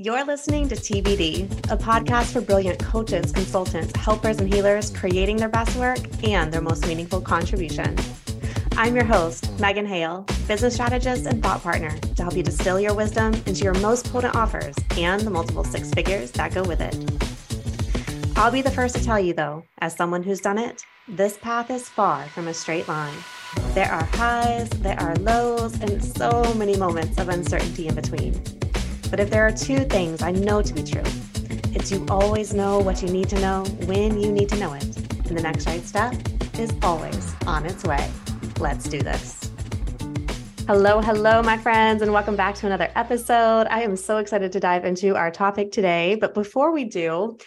You're listening to TBD, a podcast for brilliant coaches, consultants, helpers, and healers creating their best work and their most meaningful contribution. I'm your host, Megan Hale, business strategist and thought partner to help you distill your wisdom into your most potent offers and the multiple six figures that go with it. I'll be the first to tell you, though, as someone who's done it, this path is far from a straight line. There are highs, there are lows, and so many moments of uncertainty in between. But if there are two things I know to be true, it's you always know what you need to know when you need to know it. And the next right step is always on its way. Let's do this. Hello, hello, my friends, and welcome back to another episode. I am so excited to dive into our topic today. But before we do,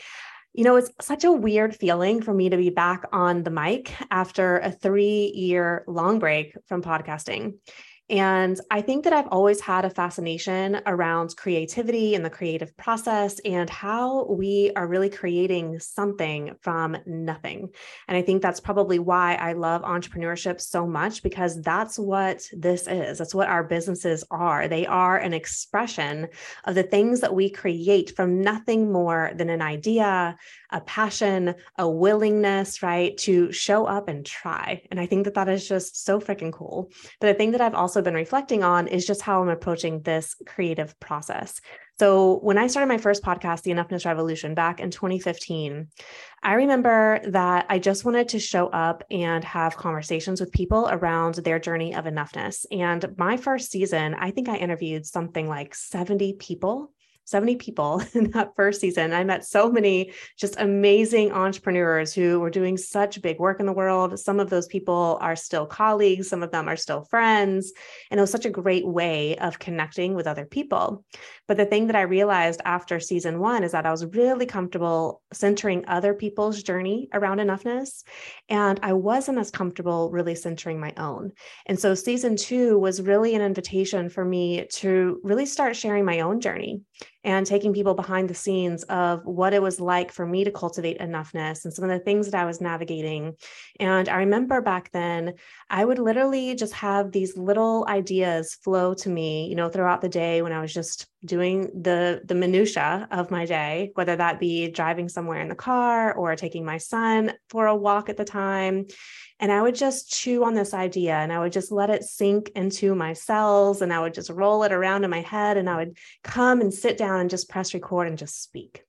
you know, it's such a weird feeling for me to be back on the mic after a three year long break from podcasting. And I think that I've always had a fascination around creativity and the creative process and how we are really creating something from nothing. And I think that's probably why I love entrepreneurship so much because that's what this is. That's what our businesses are. They are an expression of the things that we create from nothing more than an idea, a passion, a willingness, right, to show up and try. And I think that that is just so freaking cool. But the thing that I've also been reflecting on is just how I'm approaching this creative process. So, when I started my first podcast, The Enoughness Revolution, back in 2015, I remember that I just wanted to show up and have conversations with people around their journey of enoughness. And my first season, I think I interviewed something like 70 people 70 people in that first season. I met so many just amazing entrepreneurs who were doing such big work in the world. Some of those people are still colleagues, some of them are still friends. And it was such a great way of connecting with other people. But the thing that I realized after season one is that I was really comfortable centering other people's journey around enoughness. And I wasn't as comfortable really centering my own. And so season two was really an invitation for me to really start sharing my own journey and taking people behind the scenes of what it was like for me to cultivate enoughness and some of the things that I was navigating. And I remember back then, I would literally just have these little ideas flow to me, you know, throughout the day when I was just doing the the minutia of my day whether that be driving somewhere in the car or taking my son for a walk at the time and I would just chew on this idea and I would just let it sink into my cells and I would just roll it around in my head and I would come and sit down and just press record and just speak.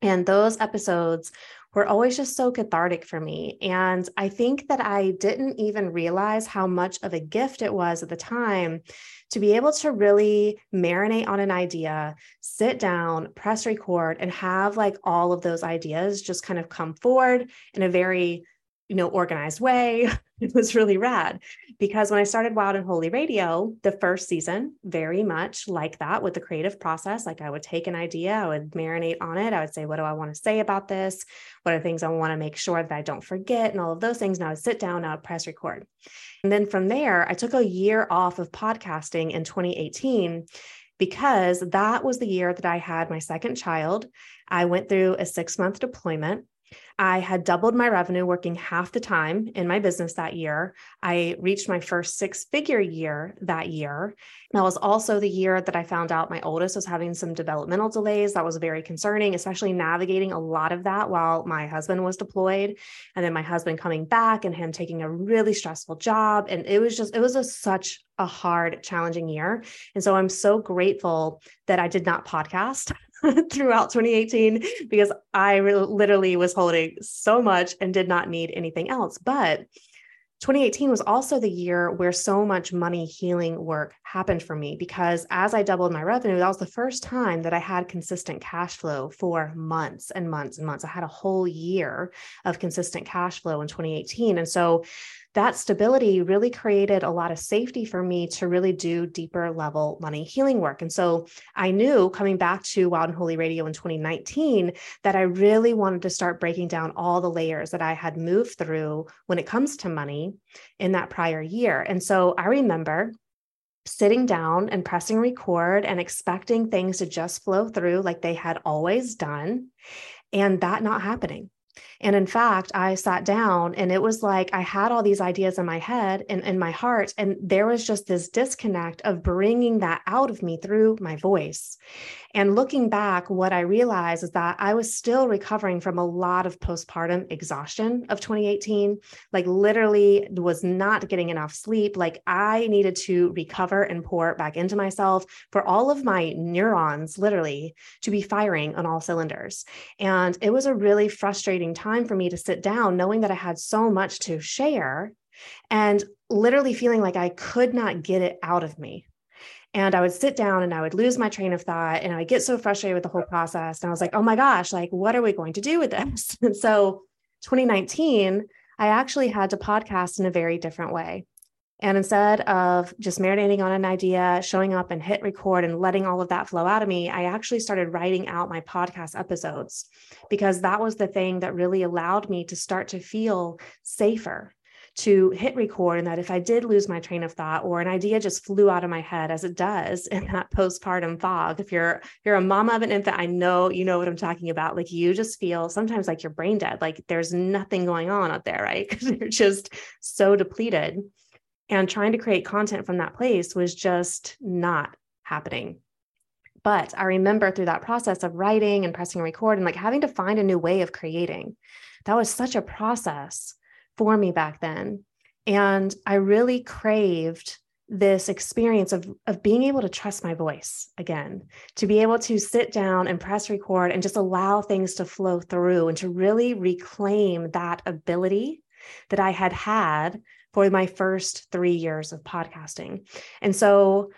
And those episodes were always just so cathartic for me. And I think that I didn't even realize how much of a gift it was at the time to be able to really marinate on an idea, sit down, press record, and have like all of those ideas just kind of come forward in a very you know, organized way. It was really rad because when I started Wild and Holy Radio, the first season, very much like that with the creative process, like I would take an idea, I would marinate on it. I would say, what do I want to say about this? What are things I want to make sure that I don't forget? And all of those things. And I would sit down, I would press record. And then from there, I took a year off of podcasting in 2018 because that was the year that I had my second child. I went through a six month deployment. I had doubled my revenue working half the time in my business that year. I reached my first six figure year that year. That was also the year that I found out my oldest was having some developmental delays. That was very concerning, especially navigating a lot of that while my husband was deployed. And then my husband coming back and him taking a really stressful job. And it was just, it was a, such a hard, challenging year. And so I'm so grateful that I did not podcast throughout 2018 because I re- literally was holding so much and did not need anything else. But 2018 was also the year where so much money healing work happened for me because as I doubled my revenue, that was the first time that I had consistent cash flow for months and months and months. I had a whole year of consistent cash flow in 2018. And so that stability really created a lot of safety for me to really do deeper level money healing work. And so I knew coming back to Wild and Holy Radio in 2019 that I really wanted to start breaking down all the layers that I had moved through when it comes to money in that prior year. And so I remember sitting down and pressing record and expecting things to just flow through like they had always done, and that not happening And in fact, I sat down and it was like I had all these ideas in my head and in my heart. And there was just this disconnect of bringing that out of me through my voice. And looking back, what I realized is that I was still recovering from a lot of postpartum exhaustion of 2018. Like, literally, was not getting enough sleep. Like, I needed to recover and pour back into myself for all of my neurons, literally, to be firing on all cylinders. And it was a really frustrating time for me to sit down, knowing that I had so much to share and literally feeling like I could not get it out of me. And I would sit down and I would lose my train of thought and I would get so frustrated with the whole process. And I was like, oh my gosh, like, what are we going to do with this? And so 2019, I actually had to podcast in a very different way. And instead of just marinating on an idea, showing up and hit record and letting all of that flow out of me, I actually started writing out my podcast episodes because that was the thing that really allowed me to start to feel safer to hit record and that if I did lose my train of thought or an idea just flew out of my head as it does in that postpartum fog, if you're you're a mama of an infant, I know you know what I'm talking about. Like you just feel sometimes like you're brain dead, like there's nothing going on out there, right? Because you're just so depleted. And trying to create content from that place was just not happening. But I remember through that process of writing and pressing record and like having to find a new way of creating. That was such a process for me back then. And I really craved this experience of, of being able to trust my voice again, to be able to sit down and press record and just allow things to flow through and to really reclaim that ability that I had had for my first three years of podcasting. And so,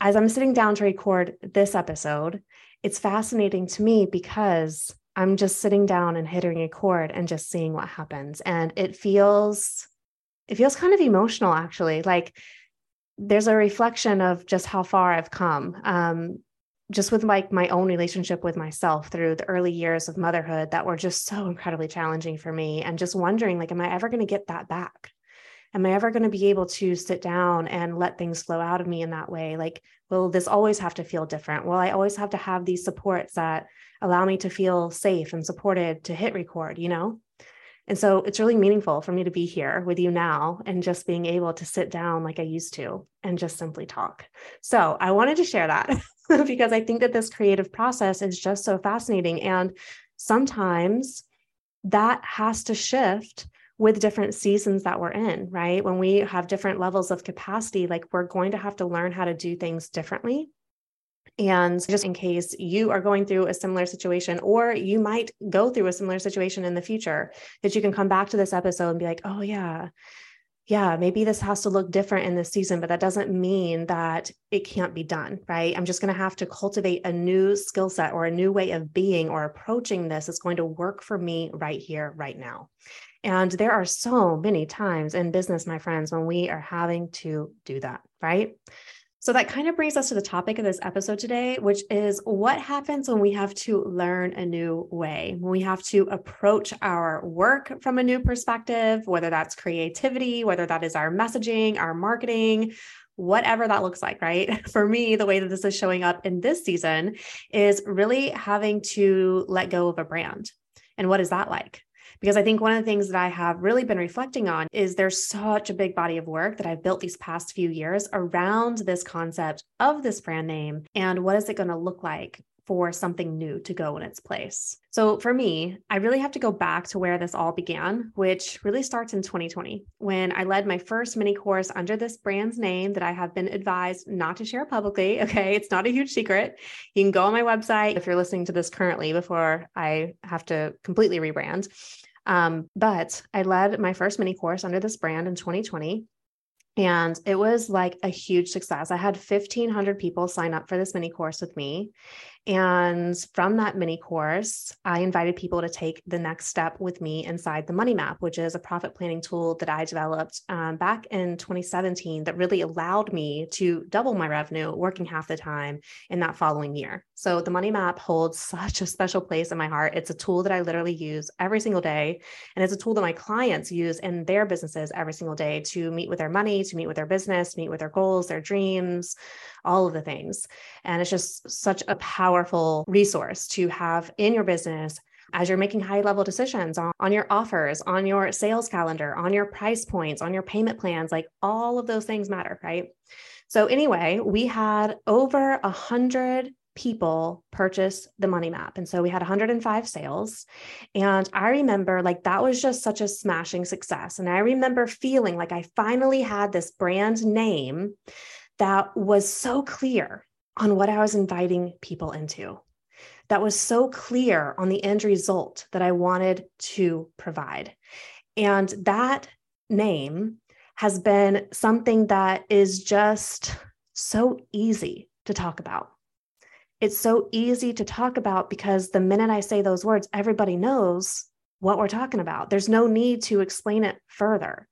as I'm sitting down to record this episode, it's fascinating to me because I'm just sitting down and hitting a chord and just seeing what happens. And it feels, it feels kind of emotional actually. Like there's a reflection of just how far I've come. Um, just with like my own relationship with myself through the early years of motherhood that were just so incredibly challenging for me and just wondering like am i ever going to get that back am i ever going to be able to sit down and let things flow out of me in that way like will this always have to feel different will i always have to have these supports that allow me to feel safe and supported to hit record, you know? And so it's really meaningful for me to be here with you now and just being able to sit down like I used to and just simply talk. So I wanted to share that because I think that this creative process is just so fascinating. And sometimes that has to shift with different seasons that we're in, right? When we have different levels of capacity, like we're going to have to learn how to do things differently and just in case you are going through a similar situation, or you might go through a similar situation in the future, that you can come back to this episode and be like, oh, yeah, yeah, maybe this has to look different in this season, but that doesn't mean that it can't be done, right? I'm just going to have to cultivate a new skill set or a new way of being or approaching this is going to work for me right here, right now. And there are so many times in business, my friends, when we are having to do that, right? So that kind of brings us to the topic of this episode today, which is what happens when we have to learn a new way, when we have to approach our work from a new perspective, whether that's creativity, whether that is our messaging, our marketing, whatever that looks like, right? For me, the way that this is showing up in this season is really having to let go of a brand. And what is that like? Because I think one of the things that I have really been reflecting on is there's such a big body of work that I've built these past few years around this concept of this brand name and what is it going to look like for something new to go in its place. So for me, I really have to go back to where this all began, which really starts in 2020 when I led my first mini course under this brand's name that I have been advised not to share publicly. Okay. It's not a huge secret. You can go on my website if you're listening to this currently before I have to completely rebrand. Um, but I led my first mini course under this brand in 2020. And it was like a huge success. I had 1,500 people sign up for this mini course with me. And from that mini course, I invited people to take the next step with me inside the Money Map, which is a profit planning tool that I developed um, back in 2017 that really allowed me to double my revenue working half the time in that following year. So the Money Map holds such a special place in my heart. It's a tool that I literally use every single day. And it's a tool that my clients use in their businesses every single day to meet with their money, to meet with their business, meet with their goals, their dreams, all of the things. And it's just such a powerful resource to have in your business as you're making high level decisions on, on your offers, on your sales calendar, on your price points, on your payment plans, like all of those things matter, right? So, anyway, we had over a hundred people purchase the money map. And so we had 105 sales. And I remember like that was just such a smashing success. And I remember feeling like I finally had this brand name that was so clear on what I was inviting people into. That was so clear on the end result that I wanted to provide. And that name has been something that is just so easy to talk about it's so easy to talk about because the minute I say those words, everybody knows what we're talking about. There's no need to explain it further.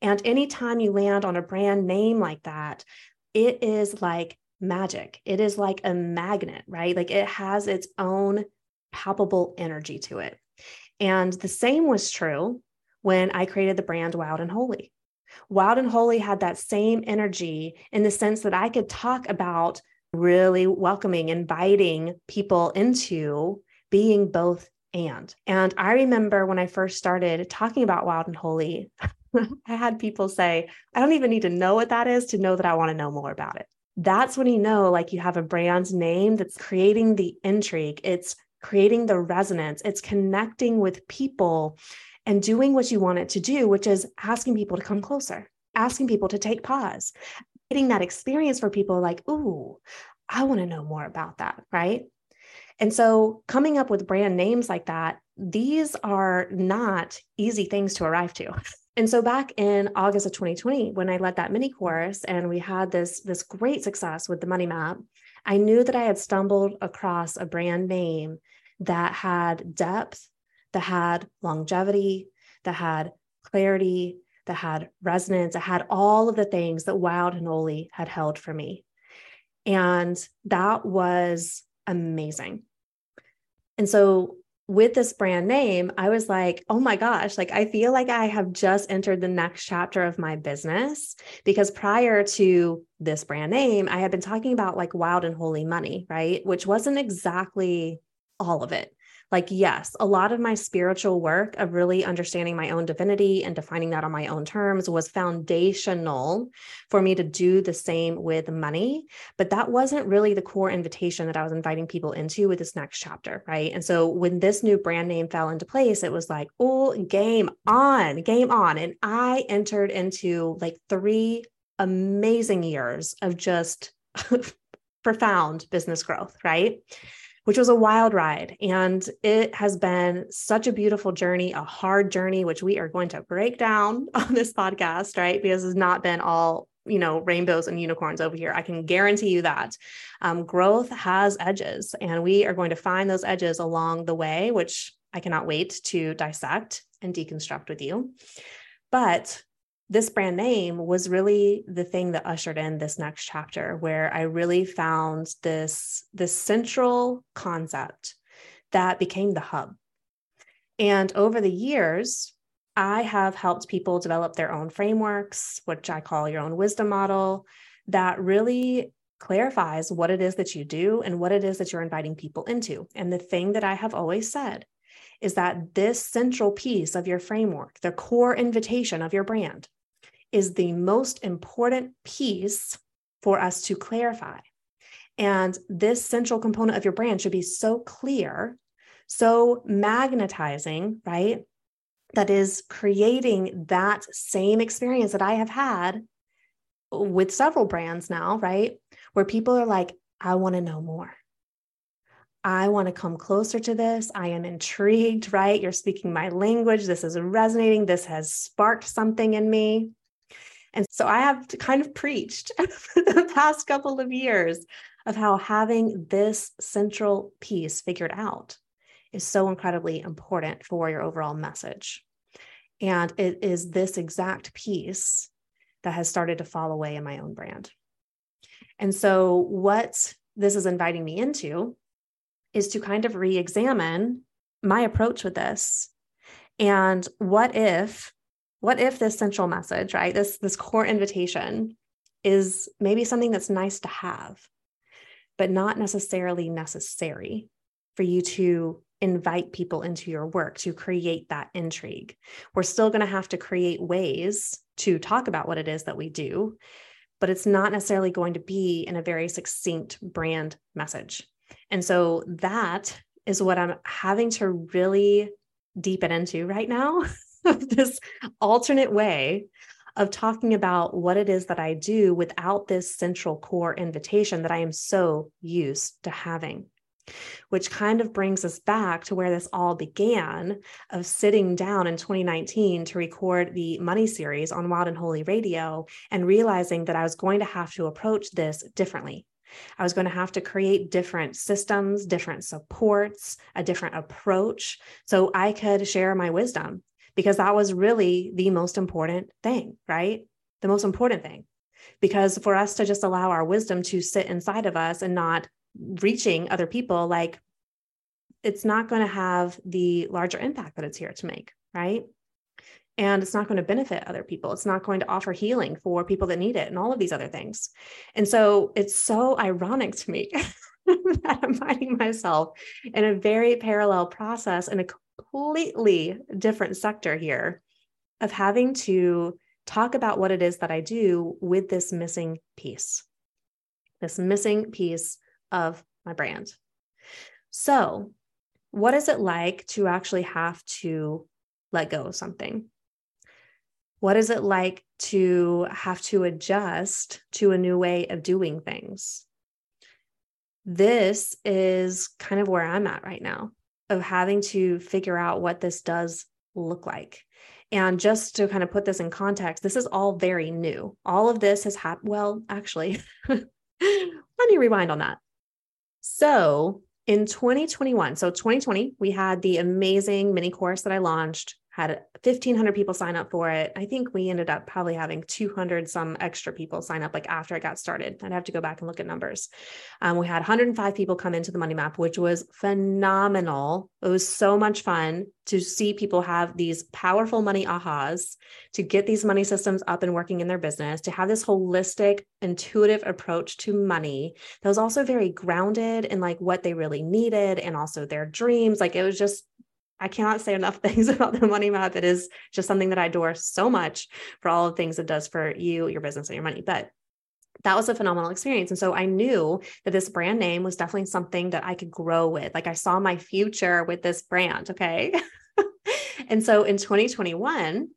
And anytime you land on a brand name like that, it is like magic. It is like a magnet, right? Like it has its own palpable energy to it. And the same was true when I created the brand Wild and Holy. Wild and Holy had that same energy in the sense that I could talk about really welcoming, inviting people into being both and. And I remember when I first started talking about Wild and Holy, I had people say, I don't even need to know what that is to know that I want to know more about it. That's when you know, like, you have a brand name that's creating the intrigue, it's creating the resonance, it's connecting with people and doing what you want it to do, which is asking people to come closer, asking people to take pause, getting that experience for people like, ooh, I want to know more about that. Right. And so coming up with brand names like that, these are not easy things to arrive to. And so back in August of 2020, when I led that mini course and we had this, this great success with the money map, I knew that I had stumbled across a brand name that had depth, that had longevity, that had clarity, that had resonance, that had all of the things that Wild and Holy had held for me. And that was amazing. And so with this brand name, I was like, oh my gosh, like I feel like I have just entered the next chapter of my business because prior to this brand name, I had been talking about like wild and holy money, right? Which wasn't exactly all of it like yes a lot of my spiritual work of really understanding my own divinity and defining that on my own terms was foundational for me to do the same with money but that wasn't really the core invitation that i was inviting people into with this next chapter right? And so when this new brand name fell into place it was like oh game on game on. And i entered into like three amazing years of just profound business growth right which was a wild ride. And it has been such a beautiful journey, a hard journey, which we are going to break down on this podcast, right? Because it's not been all you know rainbows and unicorns over here i can guarantee you that um, growth has edges and we are going to find those edges along the way which i cannot wait to dissect and deconstruct with you but this brand name was really the thing that ushered in this next chapter where i really found this this central concept that became the hub. And over the years i have helped people develop their own frameworks which i call your own wisdom model that really clarifies what it is that you do and what it is that you're inviting people into. And the thing that i have always said is that this central piece of your framework, the core invitation of your brand, is the most important piece for us to clarify. And this central component of your brand should be so clear, so magnetizing, right? That is creating that same experience that I have had with several brands now, right? Where people are like, I want to know more. I want to come closer to this. I am intrigued, right? You're speaking my language. This is resonating. This has sparked something in me. And so I have kind of preached the past couple of years of how having this central piece figured out is so incredibly important for your overall message. And it is this exact piece that has started to fall away in my own brand. And so, what this is inviting me into is to kind of re examine my approach with this. And what if what if this central message right this this core invitation is maybe something that's nice to have but not necessarily necessary for you to invite people into your work to create that intrigue. We're still going to have to create ways to talk about what it is that we do, but it's not necessarily going to be in a very succinct brand message. And so that is what I'm having to really deepen into right now this alternate way of talking about what it is that I do without this central core invitation that I am so used to having. Which kind of brings us back to where this all began of sitting down in 2019 to record the money series on Wild and Holy Radio and realizing that I was going to have to approach this differently. I was going to have to create different systems, different supports, a different approach so I could share my wisdom because that was really the most important thing, right? The most important thing. Because for us to just allow our wisdom to sit inside of us and not reaching other people, like it's not going to have the larger impact that it's here to make, right? And it's not going to benefit other people. It's not going to offer healing for people that need it and all of these other things. And so it's so ironic to me that I'm finding myself in a very parallel process in a completely different sector here of having to talk about what it is that I do with this missing piece, this missing piece of my brand. So, what is it like to actually have to let go of something? What is it like to have to adjust to a new way of doing things? This is kind of where I'm at right now of having to figure out what this does look like. And just to kind of put this in context, this is all very new. All of this has happened. Well, actually, let me rewind on that. So in 2021, so 2020, we had the amazing mini course that I launched had 1500 people sign up for it. I think we ended up probably having 200 some extra people sign up like after it got started. I'd have to go back and look at numbers. Um, we had 105 people come into the money map, which was phenomenal. It was so much fun to see people have these powerful money ahas, to get these money systems up and working in their business, to have this holistic, intuitive approach to money that was also very grounded in like what they really needed and also their dreams. Like it was just I cannot say enough things about the money map. It is just something that I adore so much for all the things it does for you, your business, and your money. But that was a phenomenal experience. And so I knew that this brand name was definitely something that I could grow with. Like I saw my future with this brand. Okay. and so in 2021,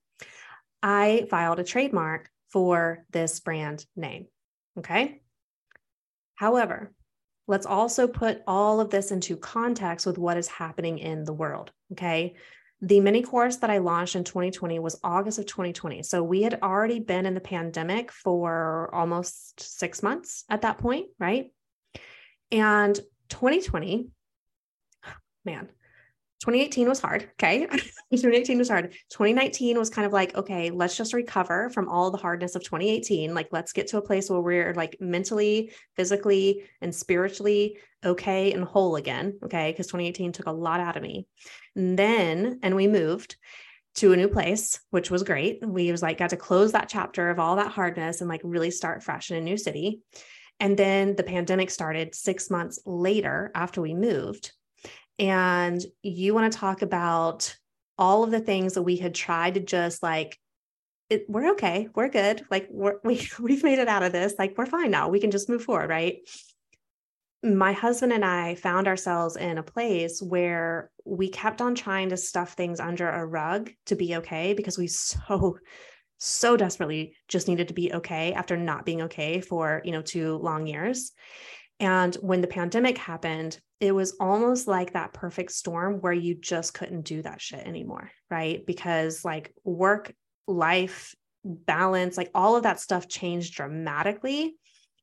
I filed a trademark for this brand name. Okay. However, let's also put all of this into context with what is happening in the world. Okay. The mini course that I launched in 2020 was August of 2020. So we had already been in the pandemic for almost six months at that point, right? And 2020, man, 2018 was hard. Okay. 2018 was hard. 2019 was kind of like, okay, let's just recover from all the hardness of 2018. Like, let's get to a place where we're like mentally, physically, and spiritually okay and whole again. Okay. Because 2018 took a lot out of me. And then, and we moved to a new place, which was great. We was like, got to close that chapter of all that hardness and like really start fresh in a new city. And then the pandemic started six months later after we moved and you want to talk about all of the things that we had tried to just like it, we're okay we're good like we're, we, we've made it out of this like we're fine now we can just move forward right? My husband and i found ourselves in a place where we kept on trying to stuff things under a rug to be okay because we so so desperately just needed to be okay after not being okay for you know two long years and when the pandemic happened, it was almost like that perfect storm where you just couldn't do that shit anymore, right? Because like work, life, balance, like all of that stuff changed dramatically.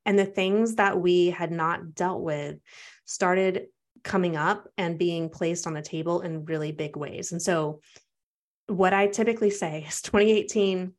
And the things that we had not dealt with started coming up and being placed on the table in really big ways. And so, what I typically say is 2018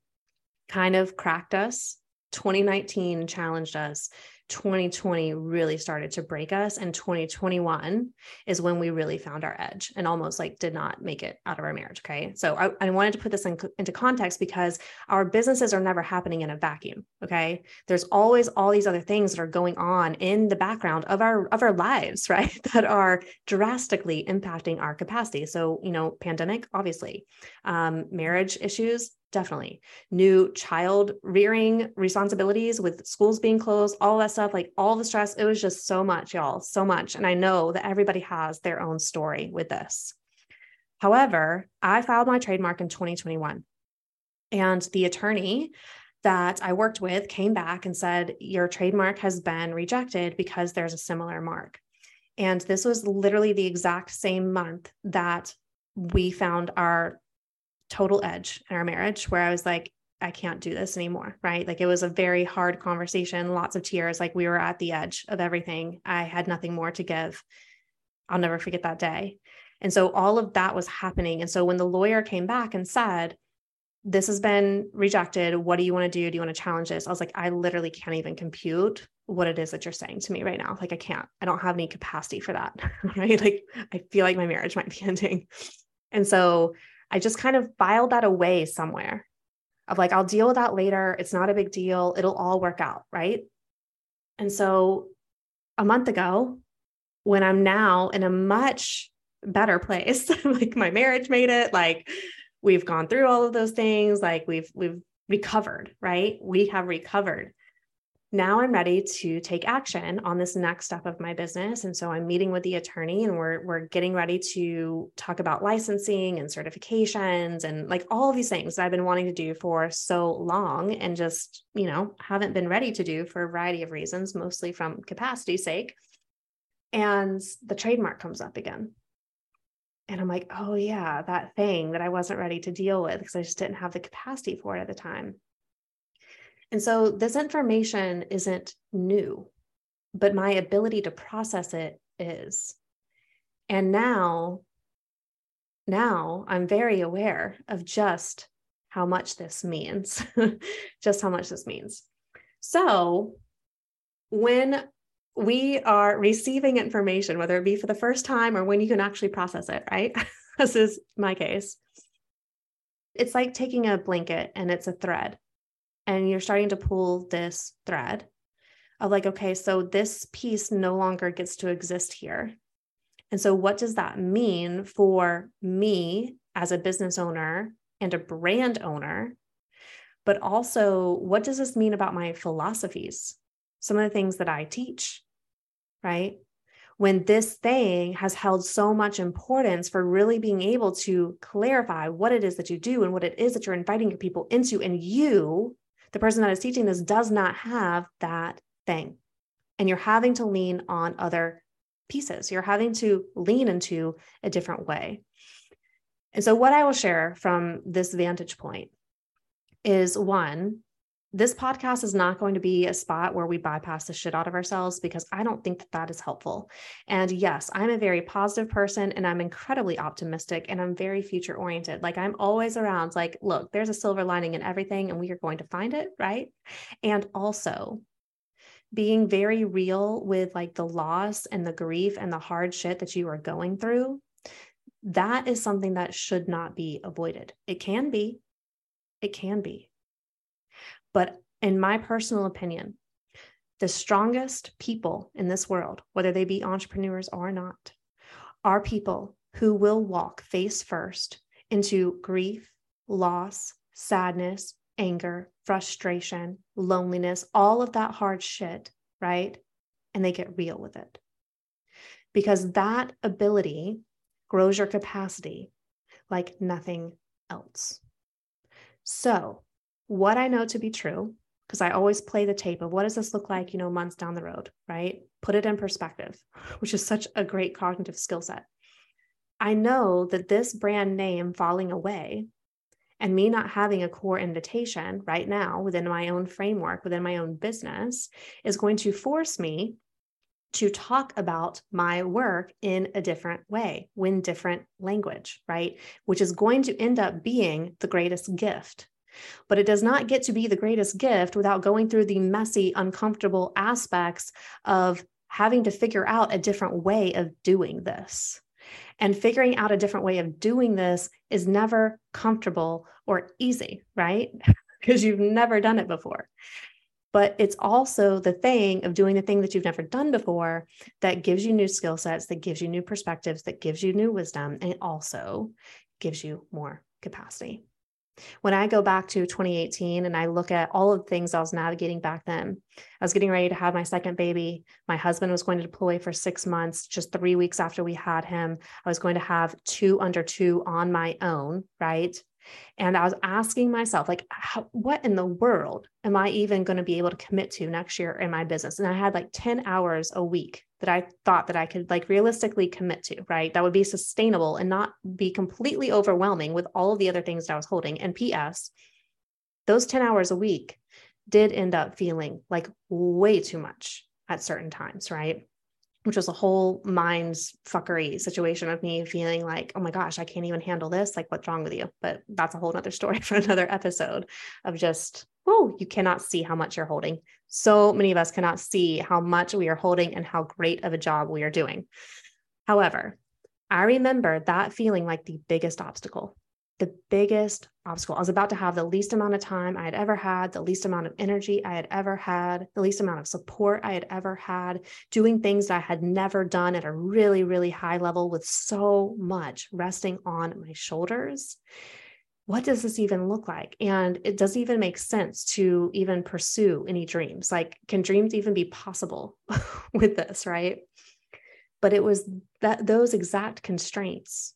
kind of cracked us, 2019 challenged us, 2020 really started to break us. And 2021 is when we really found our edge and almost like did not make it out of our marriage. Okay. So I, I wanted to put this in, into context because our businesses are never happening in a vacuum. Okay. There's always all these other things that are going on in the background of our of our lives, right? That are drastically impacting our capacity. So, you know, pandemic, obviously, um, marriage issues, definitely new child rearing responsibilities with schools being closed all that stuff like all the stress it was just so much y'all so much and i know that everybody has their own story with this however i filed my trademark in 2021 and the attorney that I worked with came back and said, Your trademark has been rejected because there's a similar mark. And this was literally the exact same month that we found our total edge in our marriage where I was like, I can't do this anymore. Right. Like it was a very hard conversation, lots of tears. Like we were at the edge of everything. I had nothing more to give. I'll never forget that day. And so all of that was happening. And so when the lawyer came back and said, This has been rejected. What do you want to do? Do you want to challenge this? I was like, I literally can't even compute what it is that you're saying to me right now. Like, I can't, I don't have any capacity for that. Right. Like, I feel like my marriage might be ending. And so I just kind of filed that away somewhere of like, I'll deal with that later. It's not a big deal. It'll all work out. Right. And so a month ago, when I'm now in a much better place, like my marriage made it, like we've gone through all of those things, like we've, we've recovered, right? We have recovered now I'm ready to take action on this next step of my business. And so I'm meeting with the attorney and we're, we're getting ready to talk about licensing and certifications and like all of these things that I've been wanting to do for so long and just, you know, haven't been ready to do for a variety of reasons, mostly from capacity sake. And the trademark comes up again. And I'm like, oh, yeah, that thing that I wasn't ready to deal with because I just didn't have the capacity for it at the time. And so this information isn't new, but my ability to process it is. And now, now I'm very aware of just how much this means, just how much this means. So when we are receiving information, whether it be for the first time or when you can actually process it, right? this is my case. It's like taking a blanket and it's a thread and you're starting to pull this thread of like, okay, so this piece no longer gets to exist here. And so, what does that mean for me as a business owner and a brand owner? But also, what does this mean about my philosophies? Some of the things that I teach, right? When this thing has held so much importance for really being able to clarify what it is that you do and what it is that you're inviting your people into, and you the person that is teaching this does not have that thing. And you're having to lean on other pieces. You're having to lean into a different way. And so, what I will share from this vantage point is one, this podcast is not going to be a spot where we bypass the shit out of ourselves because I don't think that that is helpful. And yes, I'm a very positive person and I'm incredibly optimistic and I'm very future oriented. Like I'm always around, like, look, there's a silver lining in everything and we are going to find it. Right. And also, being very real with like the loss and the grief and the hard shit that you are going through, that is something that should not be avoided. It can be, it can be but in my personal opinion, the strongest people in this world, whether they be entrepreneurs or not, are people who will walk face first into grief, loss, sadness, anger, frustration, loneliness, all of that hard shit, right? And they get real with it. Because that ability grows your capacity like nothing else. So, what I know to be true, because I always play the tape of what does this look like, you know, months down the road, right? Put it in perspective, which is such a great cognitive skill set. I know that this brand name falling away and me not having a core invitation right now within my own framework, within my own business, is going to force me to talk about my work in a different way, in different language, right? Which is going to end up being the greatest gift But it does not get to be the greatest gift without going through the messy, uncomfortable aspects of having to figure out a different way of doing this. And figuring out a different way of doing this is never comfortable or easy, right? because you've never done it before. But it's also the thing of doing the thing that you've never done before that gives you new skill sets, that gives you new perspectives, that gives you new wisdom, and also gives you more capacity. When I go back to 2018 and I look at all of the things I was navigating back then, I was getting ready to have my second baby. My husband was going to deploy for six months. Just three weeks after we had him, I was going to have two under two on my own, right? And I was asking myself, like, how, what in the world am I even going to be able to commit to next year in my business? And I had like 10 hours a week that I thought that I could like realistically commit to, right? That would be sustainable and not be completely overwhelming with all of the other things that I was holding. And PS, those 10 hours a week did end up feeling like way too much at certain times, right? Which was a whole mind's fuckery situation of me feeling like, oh my gosh, I can't even handle this. Like, what's wrong with you? But that's a whole other story for another episode of just, oh, you cannot see how much you're holding. So many of us cannot see how much we are holding and how great of a job we are doing. However, I remember that feeling like the biggest obstacle the biggest obstacle. I was about to have the least amount of time I had ever had, the least amount of energy I had ever had, the least amount of support I had ever had, doing things I had never done at a really, really high level with so much resting on my shoulders. What does this even look like? And it doesn't even make sense to even pursue any dreams. Like, can dreams even be possible with this, right? But it was that those exact constraints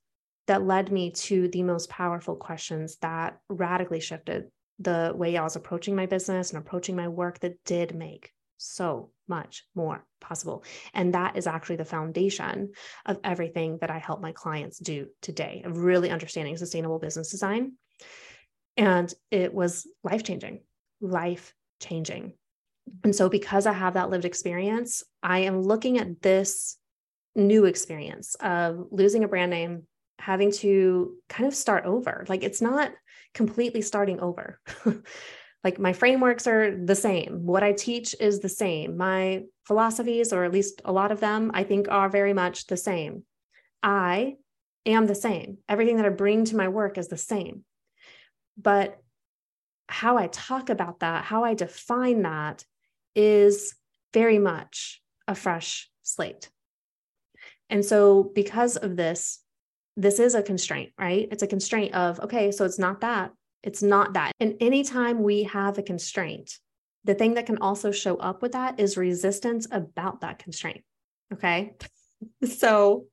that led me to the most powerful questions that radically shifted the way I was approaching my business and approaching my work that did make so much more possible. And that is actually the foundation of everything that I help my clients do today, of really understanding sustainable business design. And it was life changing, life changing. And so, because I have that lived experience, I am looking at this new experience of losing a brand name, having to kind of start over. Like it's not completely starting over. like my frameworks are the same. What I teach is the same. My philosophies, or at least a lot of them, I think are very much the same. I am the same. Everything that I bring to my work is the same. But how I talk about that, how I define that is very much a fresh slate. And so, because of this, this is a constraint, right? It's a constraint of, okay, so it's not that. It's not that. And anytime we have a constraint, the thing that can also show up with that is resistance about that constraint. Okay. So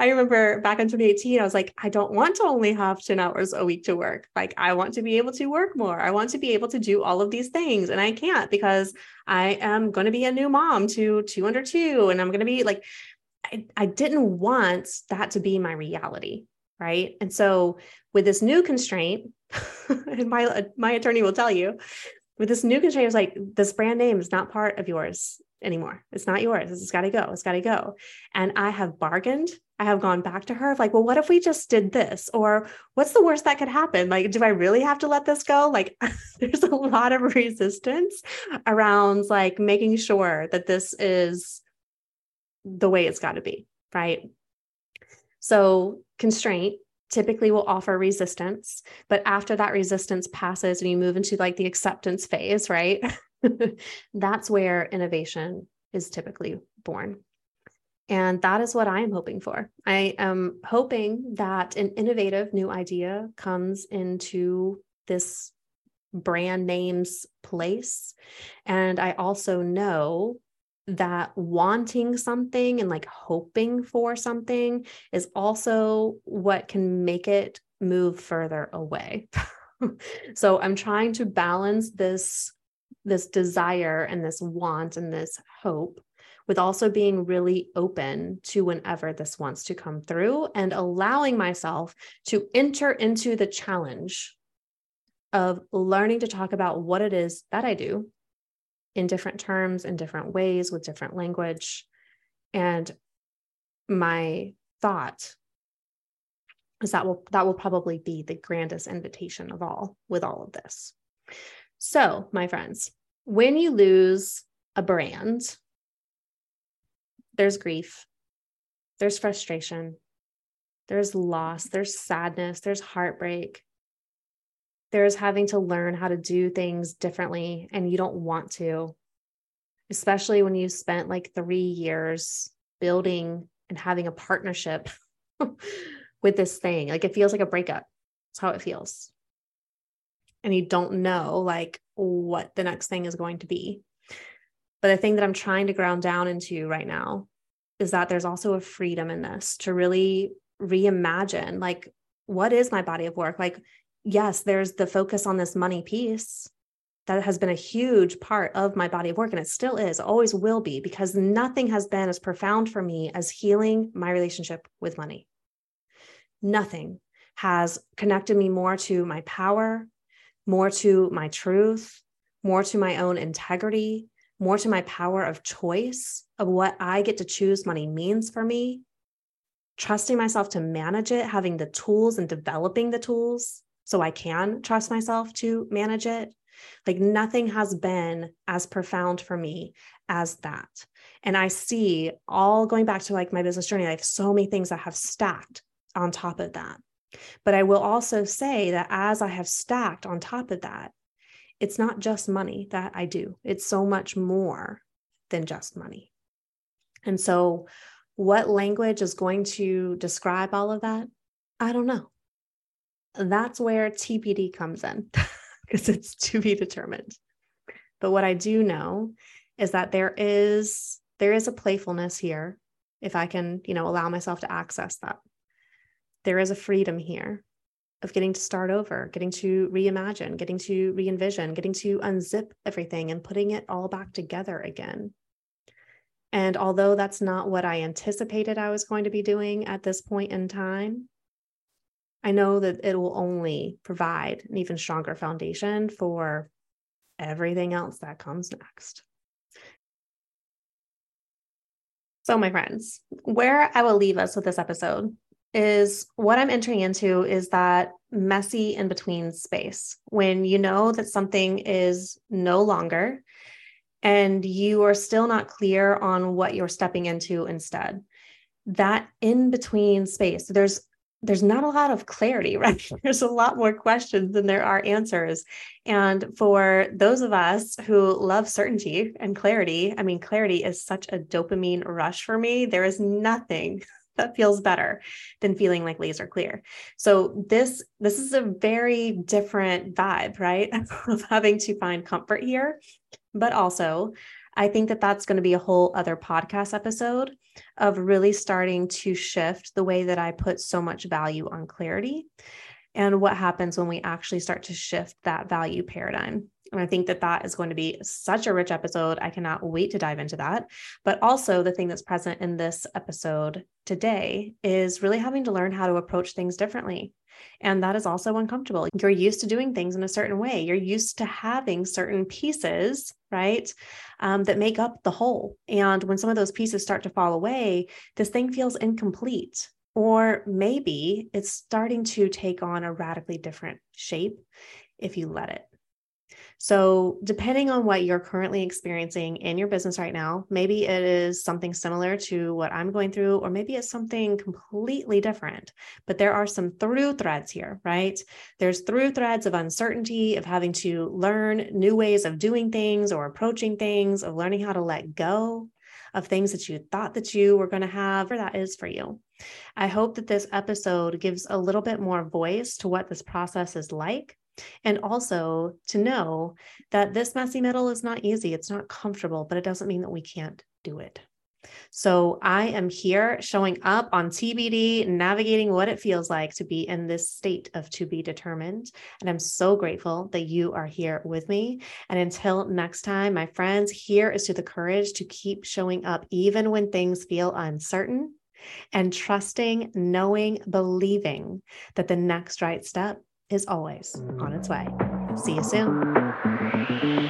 I remember back in 2018, I was like, I don't want to only have 10 hours a week to work. Like, I want to be able to work more. I want to be able to do all of these things. And I can't because I am going to be a new mom to two under two. And I'm going to be like, I, I didn't want that to be my reality. Right. And so with this new constraint, and my my attorney will tell you, with this new constraint, I was like, this brand name is not part of yours anymore. It's not yours. It's got to go. It's got to go. And I have bargained. I have gone back to her like, well, what if we just did this? Or what's the worst that could happen? Like, do I really have to let this go? Like, there's a lot of resistance around like making sure that this is the way it's got to be, right? So, constraint typically will offer resistance, but after that resistance passes and you move into like the acceptance phase, right? That's where innovation is typically born. And that is what I am hoping for. I am hoping that an innovative new idea comes into this brand name's place. And I also know that wanting something and like hoping for something is also what can make it move further away. so I'm trying to balance this this desire and this want and this hope with also being really open to whenever this wants to come through and allowing myself to enter into the challenge of learning to talk about what it is that I do in different terms, in different ways, with different language. And my thought is that will that will probably be the grandest invitation of all with all of this. So, my friends, when you lose a brand, there's grief, there's frustration, there's loss, there's sadness, there's heartbreak. There's having to learn how to do things differently and you don't want to, especially when you spent like three years building and having a partnership with this thing. Like it feels like a breakup. That's how it feels. And you don't know like what the next thing is going to be. But the thing that I'm trying to ground down into right now is that there's also a freedom in this to really reimagine like, what is my body of work? Like, yes, there's the focus on this money piece that has been a huge part of my body of work and it still is always will be because nothing has been as profound for me as healing my relationship with money. Nothing has connected me more to my power more to my truth more to my own integrity more to my power of choice of what i get to choose money means for me. Trusting myself to manage it having the tools and developing the tools so i can trust myself to manage it like nothing has been as profound for me as that. And I see all going back to like my business journey, I have so many things that have stacked on top of that. But I will also say that as I have stacked on top of that, it's not just money that I do, it's so much more than just money. And so, what language is going to describe all of that? I don't know. That's where TBD comes in. because it's to be determined. But what I do know is that there is there is a playfulness here if I can, you know, allow myself to access that. There is a freedom here of getting to start over, getting to reimagine, getting to re envision, getting to unzip everything and putting it all back together again. And although that's not what I anticipated I was going to be doing at this point in time, I know that it will only provide an even stronger foundation for everything else that comes next. So, my friends, where I will leave us with this episode is what I'm entering into is that messy in between space when you know that something is no longer and you are still not clear on what you're stepping into instead. That in between space, there's there's not a lot of clarity, right? There's a lot more questions than there are answers. And for those of us who love certainty and clarity, I mean, clarity is such a dopamine rush for me. There is nothing that feels better than feeling like laser clear. So this this is a very different vibe, right? of having to find comfort here, but also I think that that's going to be a whole other podcast episode of really starting to shift the way that I put so much value on clarity and what happens when we actually start to shift that value paradigm. And I think that that is going to be such a rich episode. I cannot wait to dive into that. But also, the thing that's present in this episode today is really having to learn how to approach things differently. And that is also uncomfortable. You're used to doing things in a certain way, you're used to having certain pieces, right, um, that make up the whole. And when some of those pieces start to fall away, this thing feels incomplete. Or maybe it's starting to take on a radically different shape if you let it. So, depending on what you're currently experiencing in your business right now, maybe it is something similar to what I'm going through, or maybe it's something completely different. But there are some through threads here, right? There's through threads of uncertainty, of having to learn new ways of doing things or approaching things, of learning how to let go of things that you thought that you were going to have, or that is for you. I hope that this episode gives a little bit more voice to what this process is like and also to know that this messy middle is not easy, it's not comfortable, but it doesn't mean that we can't do it. So I am here showing up on TBD, navigating what it feels like to be in this state of to be determined. And I'm so grateful that you are here with me. And until next time, my friends, here is to the courage to keep showing up even when things feel uncertain and trusting, knowing, believing that the next right step is always on its way. See you soon.